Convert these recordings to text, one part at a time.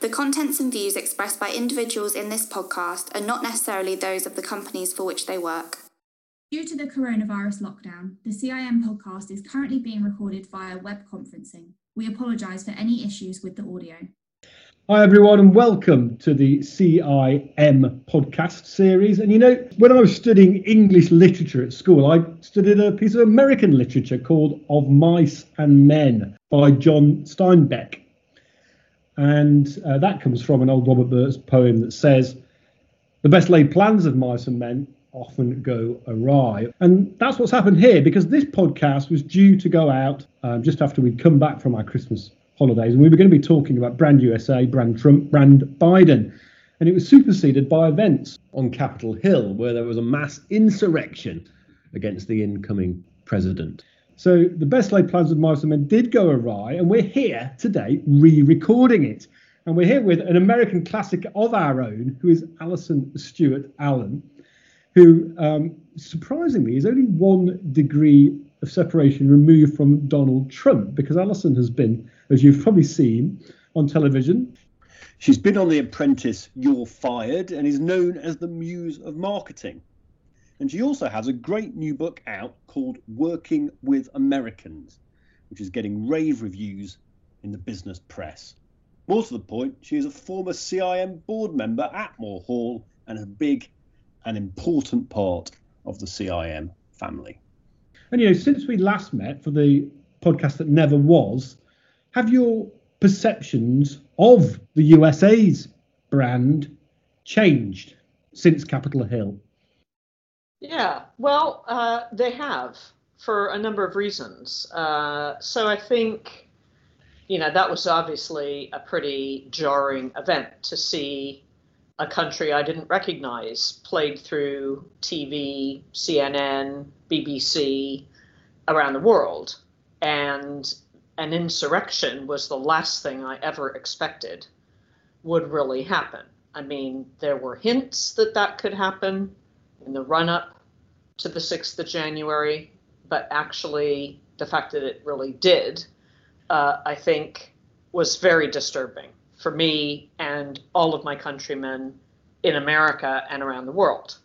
The contents and views expressed by individuals in this podcast are not necessarily those of the companies for which they work. Due to the coronavirus lockdown, the CIM podcast is currently being recorded via web conferencing. We apologise for any issues with the audio. Hi, everyone, and welcome to the CIM podcast series. And you know, when I was studying English literature at school, I studied a piece of American literature called Of Mice and Men by John Steinbeck. And uh, that comes from an old Robert Burns poem that says, The best laid plans of mice and men often go awry. And that's what's happened here because this podcast was due to go out um, just after we'd come back from our Christmas holidays, and we were going to be talking about Brand USA, Brand Trump, Brand Biden. And it was superseded by events on Capitol Hill, where there was a mass insurrection against the incoming president. So the best laid plans of Mice and Men did go awry, and we're here today re-recording it. And we're here with an American classic of our own, who is Alison Stewart Allen, who um, surprisingly is only one degree of separation removed from Donald Trump, because Alison has been as you've probably seen on television. She's been on The Apprentice, You're Fired, and is known as the muse of marketing. And she also has a great new book out called Working with Americans, which is getting rave reviews in the business press. More to the point, she is a former CIM board member at Moor Hall and a big and important part of the CIM family. And you know, since we last met for the podcast that never was, have your perceptions of the USA's brand changed since Capitol Hill? Yeah, well, uh, they have for a number of reasons. Uh, so I think, you know, that was obviously a pretty jarring event to see a country I didn't recognize played through TV, CNN, BBC around the world. And an insurrection was the last thing I ever expected would really happen. I mean, there were hints that that could happen in the run up to the 6th of January, but actually, the fact that it really did, uh, I think, was very disturbing for me and all of my countrymen in America and around the world.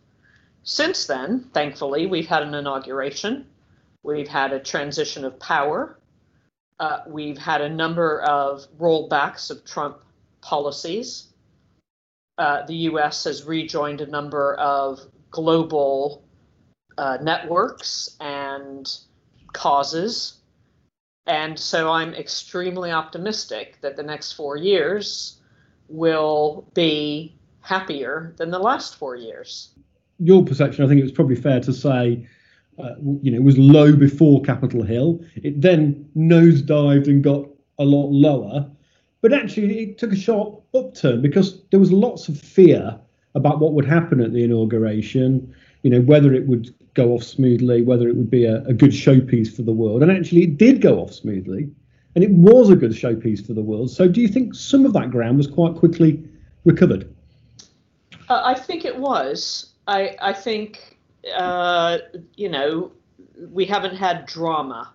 Since then, thankfully, we've had an inauguration, we've had a transition of power, uh, we've had a number of rollbacks of Trump policies. Uh, the US has rejoined a number of global uh, networks and causes. And so I'm extremely optimistic that the next four years will be happier than the last four years. Your perception, I think it was probably fair to say, uh, you know, was low before Capitol Hill. It then nosedived and got a lot lower. But actually, it took a sharp upturn because there was lots of fear about what would happen at the inauguration. You know, whether it would go off smoothly, whether it would be a, a good showpiece for the world. And actually, it did go off smoothly, and it was a good showpiece for the world. So, do you think some of that ground was quite quickly recovered? Uh, I think it was. I I think uh, you know, we haven't had drama.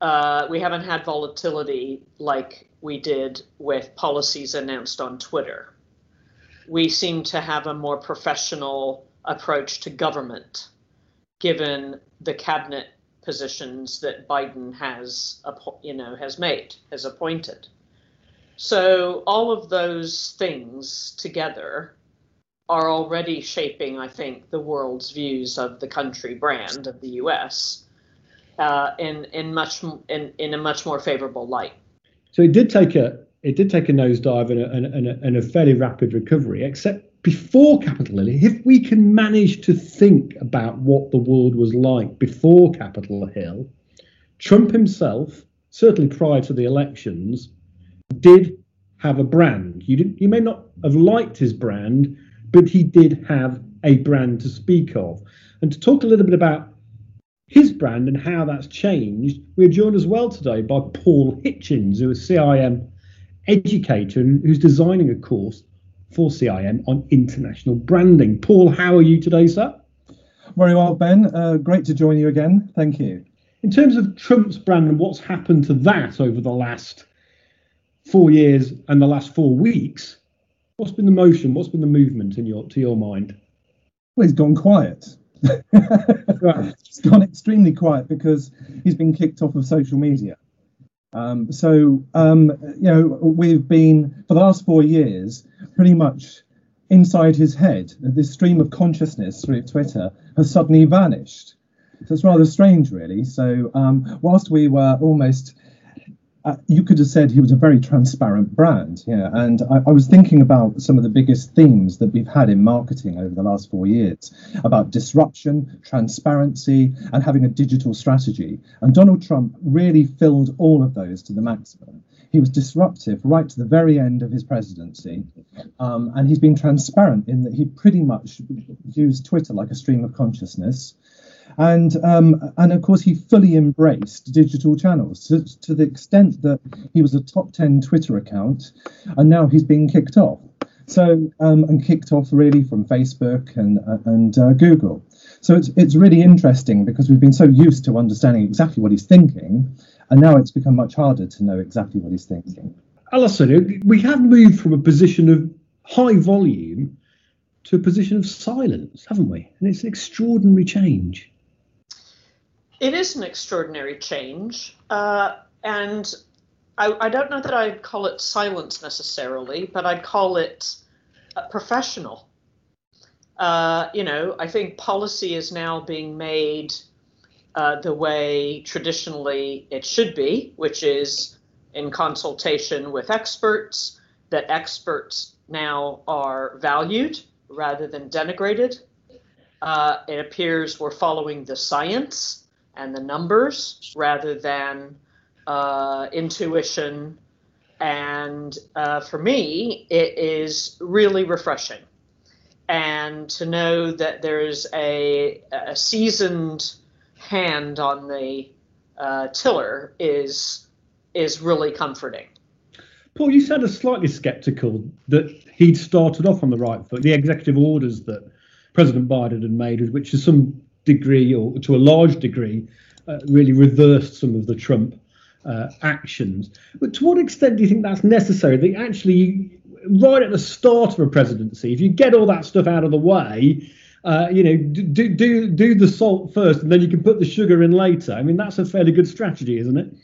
Uh, we haven't had volatility like we did with policies announced on Twitter. We seem to have a more professional approach to government, given the cabinet positions that Biden has, you know, has made, has appointed. So all of those things together are already shaping, I think, the world's views of the country brand of the U.S. Uh, in in much in, in a much more favorable light. So it did take a it did take a nosedive and a, and, a, and a fairly rapid recovery, except before Capitol Hill. If we can manage to think about what the world was like before Capitol Hill, Trump himself, certainly prior to the elections, did have a brand. You did, you may not have liked his brand, but he did have a brand to speak of. And to talk a little bit about his brand and how that's changed, we're joined as well today by Paul Hitchens, who is CIM educator and who's designing a course for CIM on international branding. Paul, how are you today, sir? Very well, Ben. Uh, great to join you again. Thank you. In terms of Trump's brand and what's happened to that over the last four years and the last four weeks, what's been the motion? What's been the movement in your to your mind? Well, he's gone quiet. he's gone extremely quiet because he's been kicked off of social media. Um, so, um, you know, we've been, for the last four years, pretty much inside his head. This stream of consciousness through Twitter has suddenly vanished. So it's rather strange, really. So, um, whilst we were almost uh, you could have said he was a very transparent brand. Yeah, and I, I, was thinking about some of the biggest themes that we've had in marketing over the last four years about disruption, transparency, and having a digital strategy. And Donald Trump really filled all of those to the maximum. He was disruptive right to the very end of his presidency, um, and he's been transparent in that he pretty much used Twitter like a stream of consciousness and um, and of course he fully embraced digital channels to, to the extent that he was a top 10 Twitter account, and now he's being kicked off. So um, and kicked off really from Facebook and uh, and uh, Google. So it's it's really interesting because we've been so used to understanding exactly what he's thinking, and now it's become much harder to know exactly what he's thinking. Alison, we have moved from a position of high volume to a position of silence, haven't we? And it's an extraordinary change. It is an extraordinary change. Uh, and I, I, don't know that I'd call it silence necessarily, but I'd call it uh, professional. Uh, you know, I think policy is now being made uh, the way traditionally it should be, which is in consultation with experts, that experts now are valued rather than denigrated. Uh, it appears we're following the science and the numbers rather than uh, intuition. And uh, for me, it is really refreshing. And to know that there's a, a seasoned hand on the uh, tiller is is really comforting. Paul, you sounded slightly sceptical that he'd started off on the right foot. The executive orders that President Biden had made, which to some degree or to a large degree uh, really reversed some of the Trump uh, actions. But to what extent do you think that's necessary? That actually, right at the start of a presidency, if you get all that stuff out of the way, uh, you know, do do do the salt first, and then you can put the sugar in later. I mean, that's a fairly good strategy, isn't it?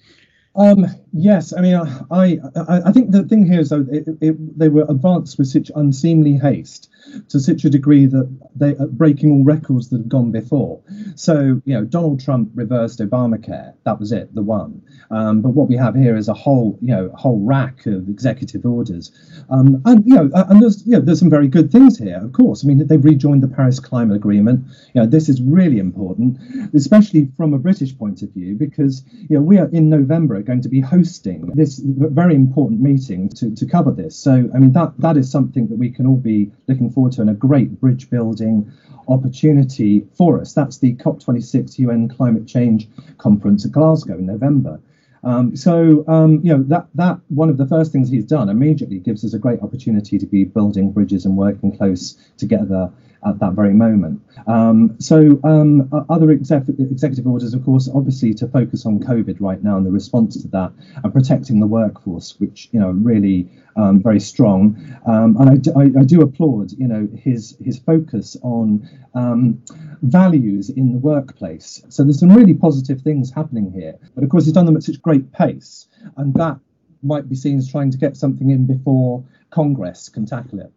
Um, yes, I mean, I, I, I think the thing here is though it, it, they were advanced with such unseemly haste to such a degree that they are breaking all records that have gone before. So, you know, Donald Trump reversed Obamacare. That was it, the one. Um, but what we have here is a whole, you know, whole rack of executive orders. Um, and you know, and there's, you know, there's some very good things here. Of course, I mean, they've rejoined the Paris Climate Agreement. You know, this is really important, especially from a British point of view, because you know we are in November going to be hosting this very important meeting to, to cover this. So, I mean, that that is something that we can all be looking forward to, and a great bridge building opportunity for us. That's the COP26 UN Climate Change Conference at Glasgow in November. Um, so um, you know that that one of the first things he's done immediately gives us a great opportunity to be building bridges and working close together at that very moment. Um, so um, other exec- executive orders, of course, obviously to focus on COVID right now and the response to that and protecting the workforce, which you know really um, very strong. Um, and I do, I, I do, applaud you know his his focus on um, values in the workplace. So there's some really positive things happening here. But of course, he's done them at such great pace, and that might be seen as trying to get something in before Congress can tackle it.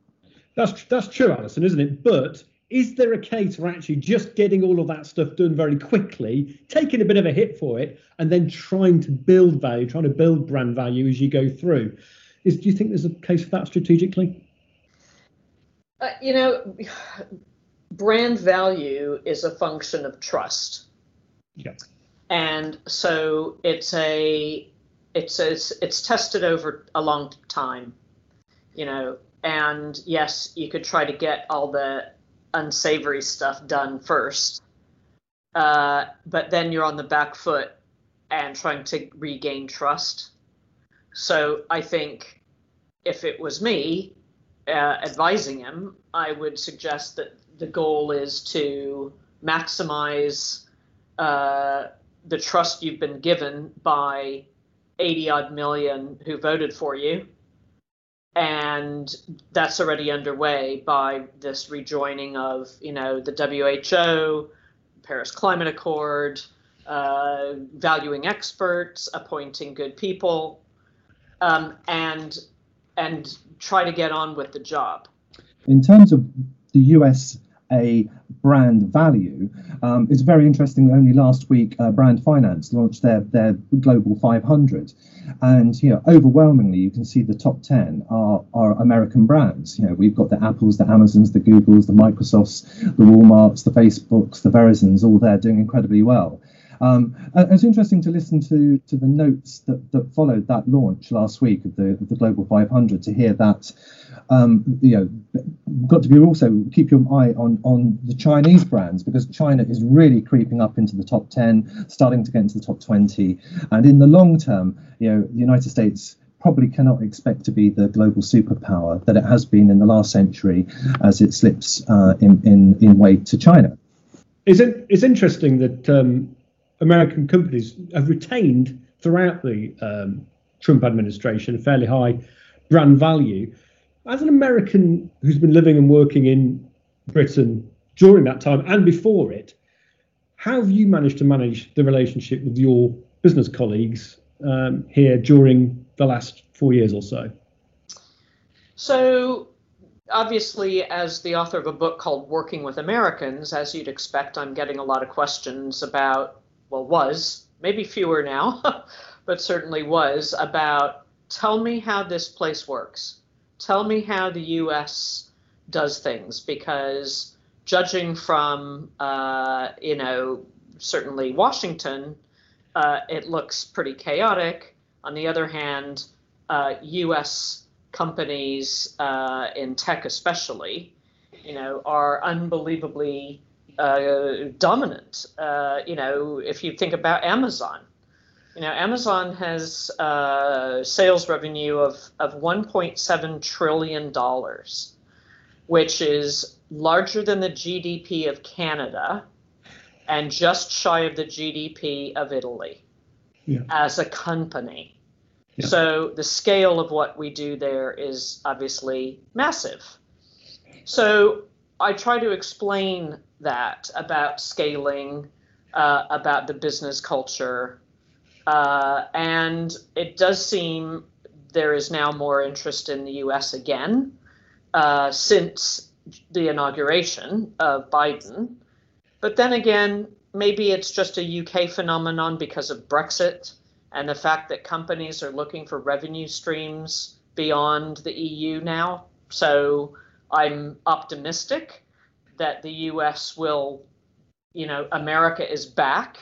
That's that's true, Alison, isn't it? But is there a case for actually just getting all of that stuff done very quickly, taking a bit of a hit for it, and then trying to build value, trying to build brand value as you go through? Is do you think there's a case for that strategically? Uh, you know, brand value is a function of trust. Yeah. And so it's a it's a, it's, it's tested over a long time. You know, and yes, you could try to get all the unsavory stuff done first, uh, but then you're on the back foot and trying to regain trust. So I think if it was me uh, advising him, I would suggest that the goal is to maximize uh, the trust you've been given by 80 odd million who voted for you. And that's already underway by this rejoining of, you know, the WHO, Paris Climate Accord, uh, valuing experts, appointing good people, um, and and try to get on with the job. In terms of the US a brand value. Um, it's very interesting. Only last week, uh, Brand Finance launched their their global 500, and you know, overwhelmingly, you can see the top 10 are are American brands. You know, we've got the Apples, the Amazons, the Googles, the Microsofts, the WalMarts, the Facebooks, the Verizons, all there doing incredibly well. Um, it's interesting to listen to to the notes that, that followed that launch last week of the of the Global 500 to hear that um, you know got to be also keep your eye on on the Chinese brands because China is really creeping up into the top 10, starting to get into the top 20, and in the long term, you know, the United States probably cannot expect to be the global superpower that it has been in the last century as it slips uh, in, in, in to China. Is it, it's interesting that um, American companies have retained throughout the um, Trump administration a fairly high brand value. As an American who's been living and working in Britain during that time and before it, how have you managed to manage the relationship with your business colleagues um, here during the last four years or so? So, obviously, as the author of a book called Working with Americans, as you'd expect, I'm getting a lot of questions about well, was, maybe fewer now, but certainly was, about tell me how this place works. Tell me how the US does things, because judging from, uh, you know, certainly Washington, uh, it looks pretty chaotic. On the other hand, uh, US companies uh, in tech, especially, you know, are unbelievably uh, dominant. Uh, you know, if you think about Amazon, you know, Amazon has uh, sales revenue of, of 1.7 trillion dollars, which is larger than the GDP of Canada and just shy of the GDP of Italy yeah. as a company. Yeah. So the scale of what we do there is obviously massive. So I try to explain that about scaling, uh, about the business culture. Uh, and it does seem there is now more interest in the US again uh, since the inauguration of Biden. But then again, maybe it's just a UK phenomenon because of Brexit and the fact that companies are looking for revenue streams beyond the EU now. So I'm optimistic that the U.S. will, you know, America is back,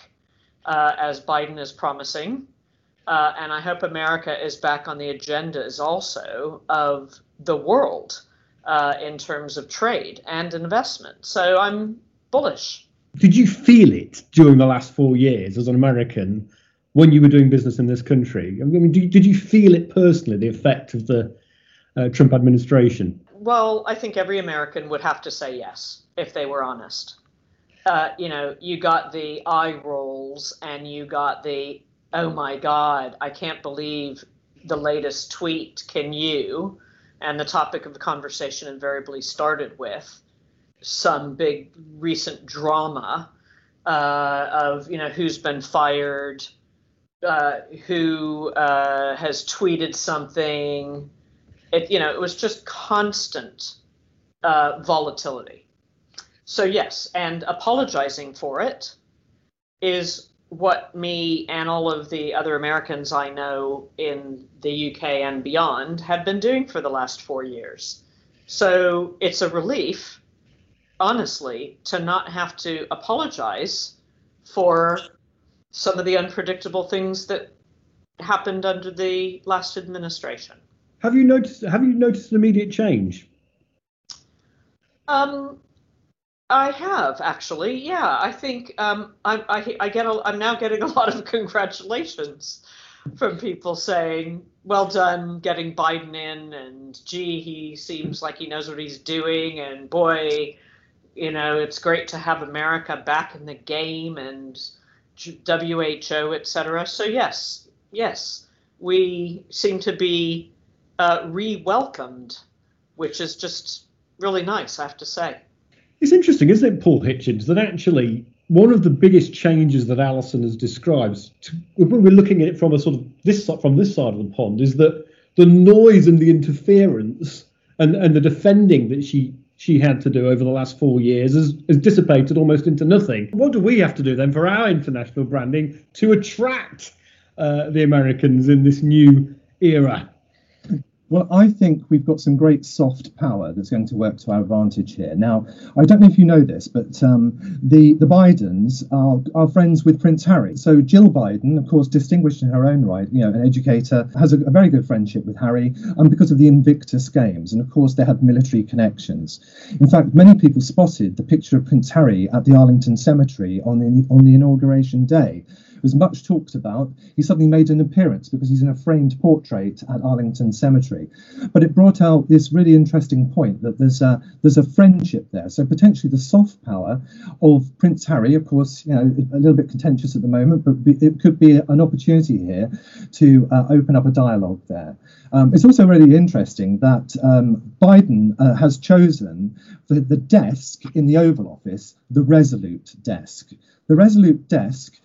uh, as Biden is promising. Uh, and I hope America is back on the agendas also of the world uh, in terms of trade and investment. So I'm bullish. Did you feel it during the last four years as an American when you were doing business in this country? I mean, did, you feel it personally, the effect of the uh, Trump administration? Well, I think every American would have to say yes if they were honest. Uh, you know, you got the eye rolls and you got the, oh my God, I can't believe the latest tweet. Can you? And the topic of the conversation invariably started with some big recent drama uh, of, you know, who's been fired, uh, who uh, has tweeted something. It, you know, it was just constant uh, volatility. So, yes, and apologizing for it is what me and all of the other Americans I know in the UK and beyond have been doing for the last four years. So, it's a relief, honestly, to not have to apologize for some of the unpredictable things that happened under the last administration. Have you noticed? Have you noticed an immediate change? Um, I have actually. Yeah, I think um, I, I, I get. A, I'm now getting a lot of congratulations from people saying, "Well done, getting Biden in," and "Gee, he seems like he knows what he's doing," and "Boy, you know, it's great to have America back in the game," and WHO, etc. So yes, yes, we seem to be uh, re-welcomed, which is just really nice, I have to say. It's interesting, isn't it, Paul Hitchens, that actually one of the biggest changes that Alison has described, when we're looking at it from a sort of this from this side of the pond, is that the noise and the interference and, and the defending that she she had to do over the last four years has, has dissipated almost into nothing. What do we have to do then for our international branding to attract uh, the Americans in this new era? Well, I think we've got some great soft power that's going to work to our advantage here. Now, I don't know if you know this, but um, the the Bidens are, are friends with Prince Harry. So Jill Biden, of course, distinguished in her own right, you know, an educator, has a, a very good friendship with Harry, um, because of the Invictus Games, and of course they had military connections. In fact, many people spotted the picture of Prince Harry at the Arlington Cemetery on the on the inauguration day was much talked about. He suddenly made an appearance because he's in a framed portrait at Arlington Cemetery. But it brought out this really interesting point that there's a there's a friendship there. So potentially the soft power of Prince Harry, of course, you know, a little bit contentious at the moment, but it could be an opportunity here to uh, open up a dialogue there. Um, it's also really interesting that um, Biden uh, has chosen the, the desk in the Oval Office, the Resolute desk. The Resolute desk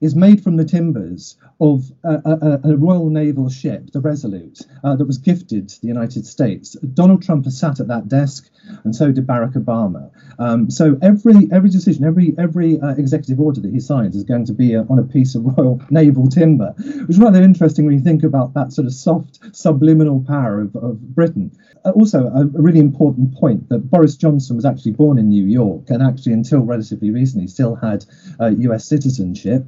is made from the timbers of a, a, a Royal Naval ship, the Resolute, uh, that was gifted to the United States. Donald Trump has sat at that desk, and so did Barack Obama. Um, so every every decision, every every uh, executive order that he signs is going to be a, on a piece of Royal Naval timber, which is rather interesting when you think about that sort of soft subliminal power of, of Britain. Uh, also, a, a really important point that Boris Johnson was actually born in New York and actually until relatively recently still had US uh, citizenship.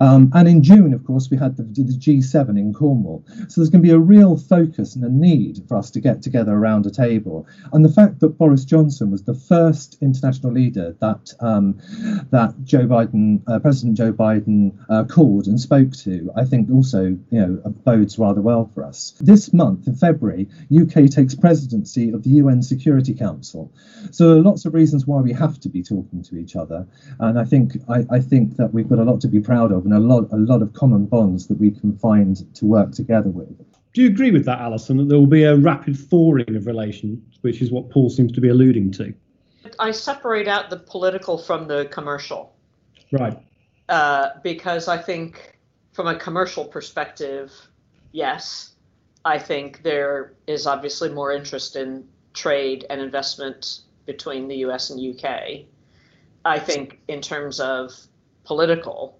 Um, and in June, of course, we had the, the, G7 in Cornwall. So there's going to be a real focus and a need for us to get together around a table. And the fact that Boris Johnson was the first international leader that um, that Joe Biden, uh, President Joe Biden, uh, called and spoke to, I think also you know bodes rather well for us. This month, in February, UK takes presidency of the UN Security Council. So there are lots of reasons why we have to be talking to each other. And I think I, I think that we've got a lot to be proud of of and a lot a lot of common bonds that we can find to work together with. Do you agree with that, Alison, that there will be a rapid thawing of relations, which is what Paul seems to be alluding to? I separate out the political from the commercial. Right. Uh, because I think, from a commercial perspective, yes, I think there is obviously more interest in trade and investment between the US and UK. I think, in terms of political,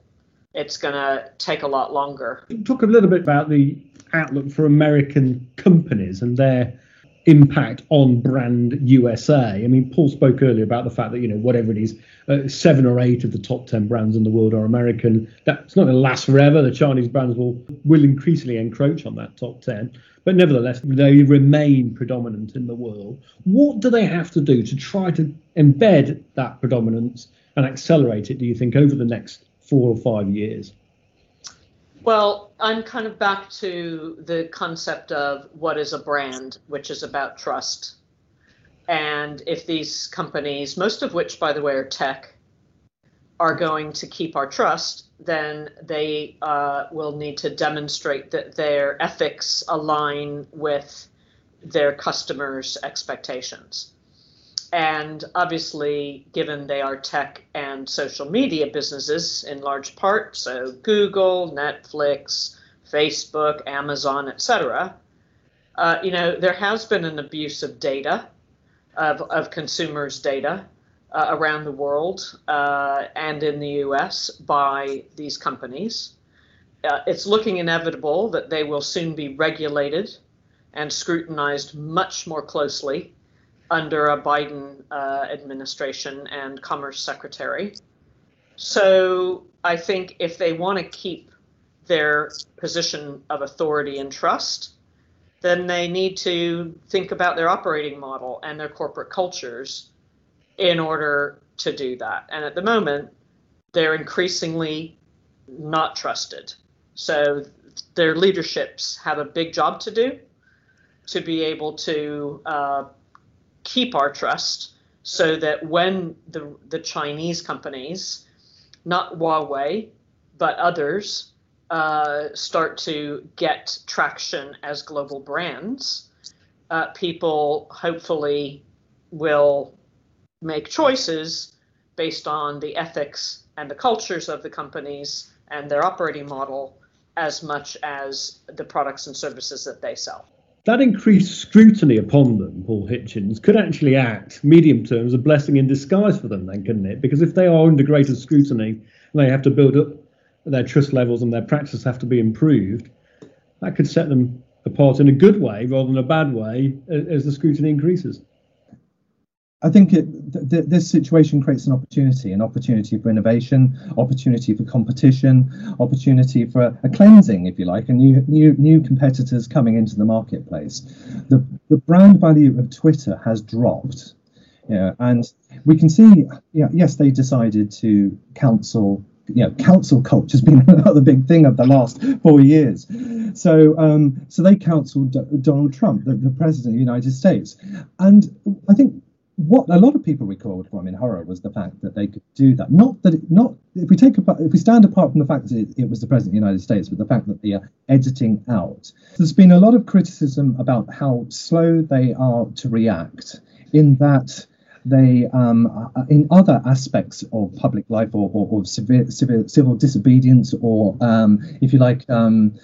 it's going to take a lot longer. Talk a little bit about the outlook for American companies and their impact on brand USA. I mean, Paul spoke earlier about the fact that you know whatever it is, uh, seven or eight of the top ten brands in the world are American. That's not going to last forever. The Chinese brands will will increasingly encroach on that top ten, but nevertheless they remain predominant in the world. What do they have to do to try to embed that predominance and accelerate it? Do you think over the next four or five years? Well, I'm kind of back to the concept of what is a brand, which is about trust. And if these companies, most of which, by the way, are tech, are going to keep our trust, then they uh, will need to demonstrate that their ethics align with their customers' expectations. And obviously, given they are tech and social media businesses in large part, so Google, Netflix, Facebook, Amazon, etc., uh, you know, there has been an abuse of data, of, of consumers' data uh, around the world uh, and in the US by these companies. Uh, it's looking inevitable that they will soon be regulated and scrutinized much more closely under a Biden uh, administration and Commerce Secretary. So I think if they want to keep their position of authority and trust, then they need to think about their operating model and their corporate cultures in order to do that. And at the moment, they're increasingly not trusted. So their leaderships have a big job to do to be able to uh, keep our trust so that when the, the Chinese companies, not Huawei, but others, uh, start to get traction as global brands, uh, people hopefully will make choices based on the ethics and the cultures of the companies and their operating model as much as the products and services that they sell. That increased scrutiny upon them, Paul Hitchens, could actually act, medium term, as a blessing in disguise for them, then, couldn't it? Because if they are under greater scrutiny, and they have to build up their trust levels and their practice have to be improved. That could set them apart in a good way rather than a bad way as the scrutiny increases. I think it, th- this situation creates an opportunity, an opportunity for innovation, opportunity for competition, opportunity for a, a, cleansing, if you like, and new, new, new competitors coming into the marketplace. The, the brand value of Twitter has dropped. Yeah, and we can see, yeah, yes, they decided to cancel you know, cancel culture has been another big thing of the last four years. So, um, so they cancelled D- Donald Trump, the, the president of the United States, and I think what a lot of people recoiled from in horror was the fact that they could do that. Not that, it, not if we take apart, if we stand apart from the fact that it, it, was the president of the United States, but the fact that they are editing out. There's been a lot of criticism about how slow they are to react. In that they, um, in other aspects of public life or, or, or civil, civil, civil disobedience, or um, if you like, um,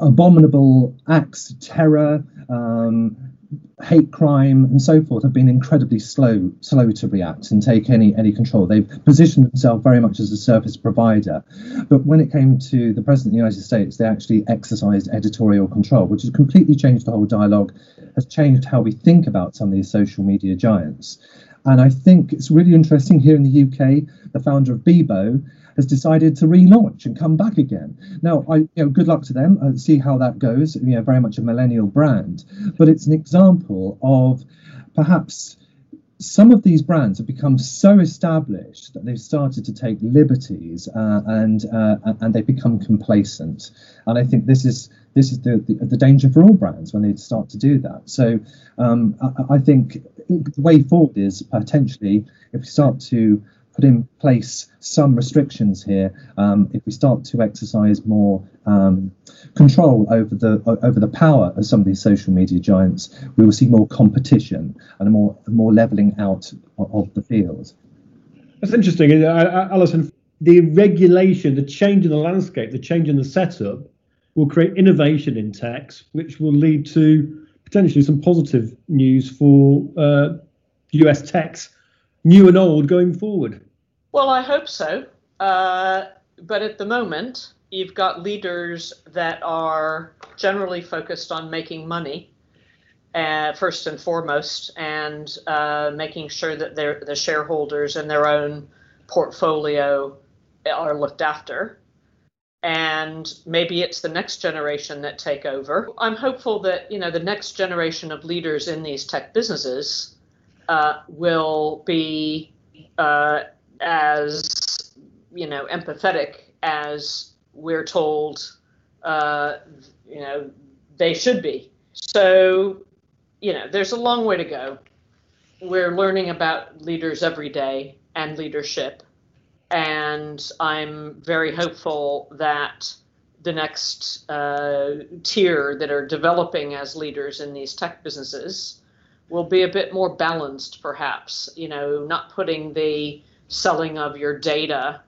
abominable acts, terror, um, hate crime and so forth have been incredibly slow slow to react and take any any control. They've positioned themselves very much as a service provider but when it came to the president of the united states they actually exercised editorial control which has completely changed the whole dialogue has changed how we think about some of these social media giants and i think it's really interesting here in the uk the founder of bebo has decided to relaunch and come back again. Now, I, you know, good luck to them. Uh, see how that goes. You know, very much a millennial brand, but it's an example of perhaps some of these brands have become so established that they've started to take liberties uh, and uh, and they become complacent. And I think this is this is the, the, the danger for all brands when they start to do that. So um, I, I, think the way forward is potentially if we start to put in place some restrictions here. Um, if we start to exercise more um, control over the over the power of some of these social media giants, we will see more competition and a more a more leveling out of, the field. That's interesting, Alison. The regulation, the change in the landscape, the change in the setup will create innovation in techs, which will lead to potentially some positive news for uh, US techs, new and old, going forward. Well, I hope so. Uh, but at the moment, you've got leaders that are generally focused on making money uh, first and foremost, and uh, making sure that the shareholders and their own portfolio are looked after. And maybe it's the next generation that take over. I'm hopeful that you know the next generation of leaders in these tech businesses uh, will be uh, as you know empathetic as we're told uh, you know they should be. So you know there's a long way to go. We're learning about leaders every day and leadership, and I'm very hopeful that the next uh, tier that are developing as leaders in these tech businesses will be a bit more balanced, perhaps. You know, not putting the selling of your data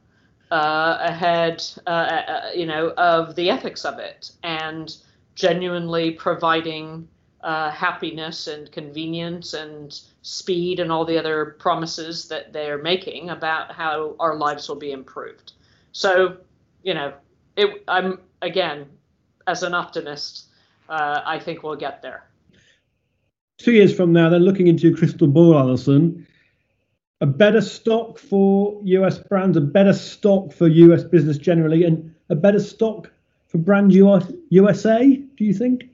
uh, ahead, uh, uh, you know, of the ethics of it, and genuinely providing uh, happiness and convenience and speed and all the other promises that they're making about how our lives will be improved. So, you know, it, I'm again, as an optimist, uh, I think we'll get there. Two years from now, then looking into crystal ball, Alison, a better stock for US brands, a better stock for US business generally, and a better stock for brand USA, do you think?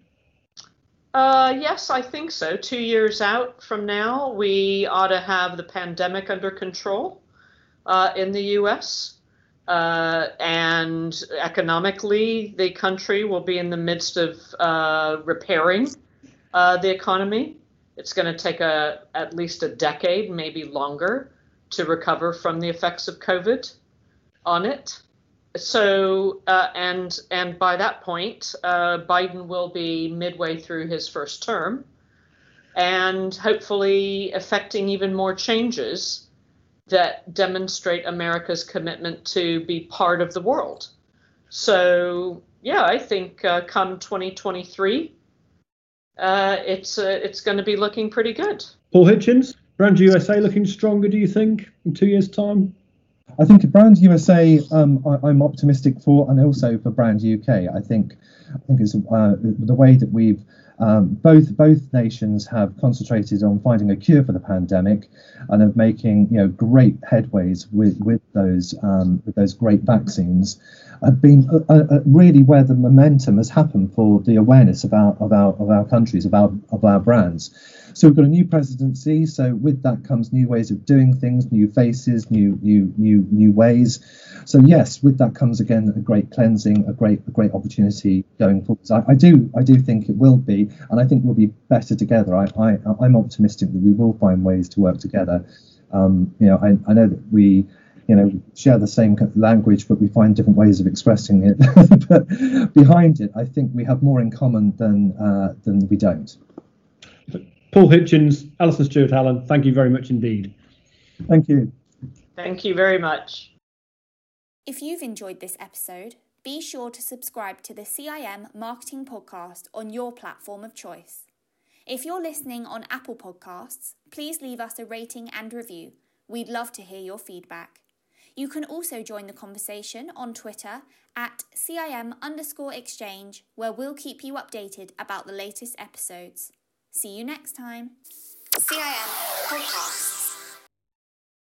Uh, yes, I think so. Two years out from now, we ought to have the pandemic under control uh, in the US. Uh, and economically, the country will be in the midst of uh, repairing uh, the economy. It's going to take a at least a decade, maybe longer, to recover from the effects of COVID on it. so uh, and and by that point, uh, Biden will be midway through his first term, and hopefully affecting even more changes that demonstrate America's commitment to be part of the world. So yeah, I think uh, come 2023, uh, it's uh, it's going to be looking pretty good. Paul Hitchens, Brand USA looking stronger, do you think, in two years' time? I think Brand USA, um, I, am optimistic for, and also for Brand UK. I think, I think it's uh, the way that we've um, both both nations have concentrated on finding a cure for the pandemic, and of making you know great headways with with those um, with those great vaccines. Have been uh, uh, uh really where the momentum has happened for the awareness of our of our of our countries of our of our brands. So we've got a new presidency. So with that comes new ways of doing things, new faces, new new new new ways. So yes, with that comes again a great cleansing, a great a great opportunity going forward. So I, I do I do think it will be, and I think we'll be better together. I, I I'm optimistic that we will find ways to work together. Um, you know, I, I know that we you know share the same language but we find different ways of expressing it but behind it i think we have more in common than uh, than we don't Paul Hitchens, Alison Stewart Allen, thank you very much indeed. Thank you. Thank you very much. If you've enjoyed this episode, be sure to subscribe to the CIM Marketing Podcast on your platform of choice. If you're listening on Apple Podcasts, please leave us a rating and review. We'd love to hear your feedback. You can also join the conversation on Twitter at CIM underscore exchange, where we'll keep you updated about the latest episodes. See you next time. CIM Podcast.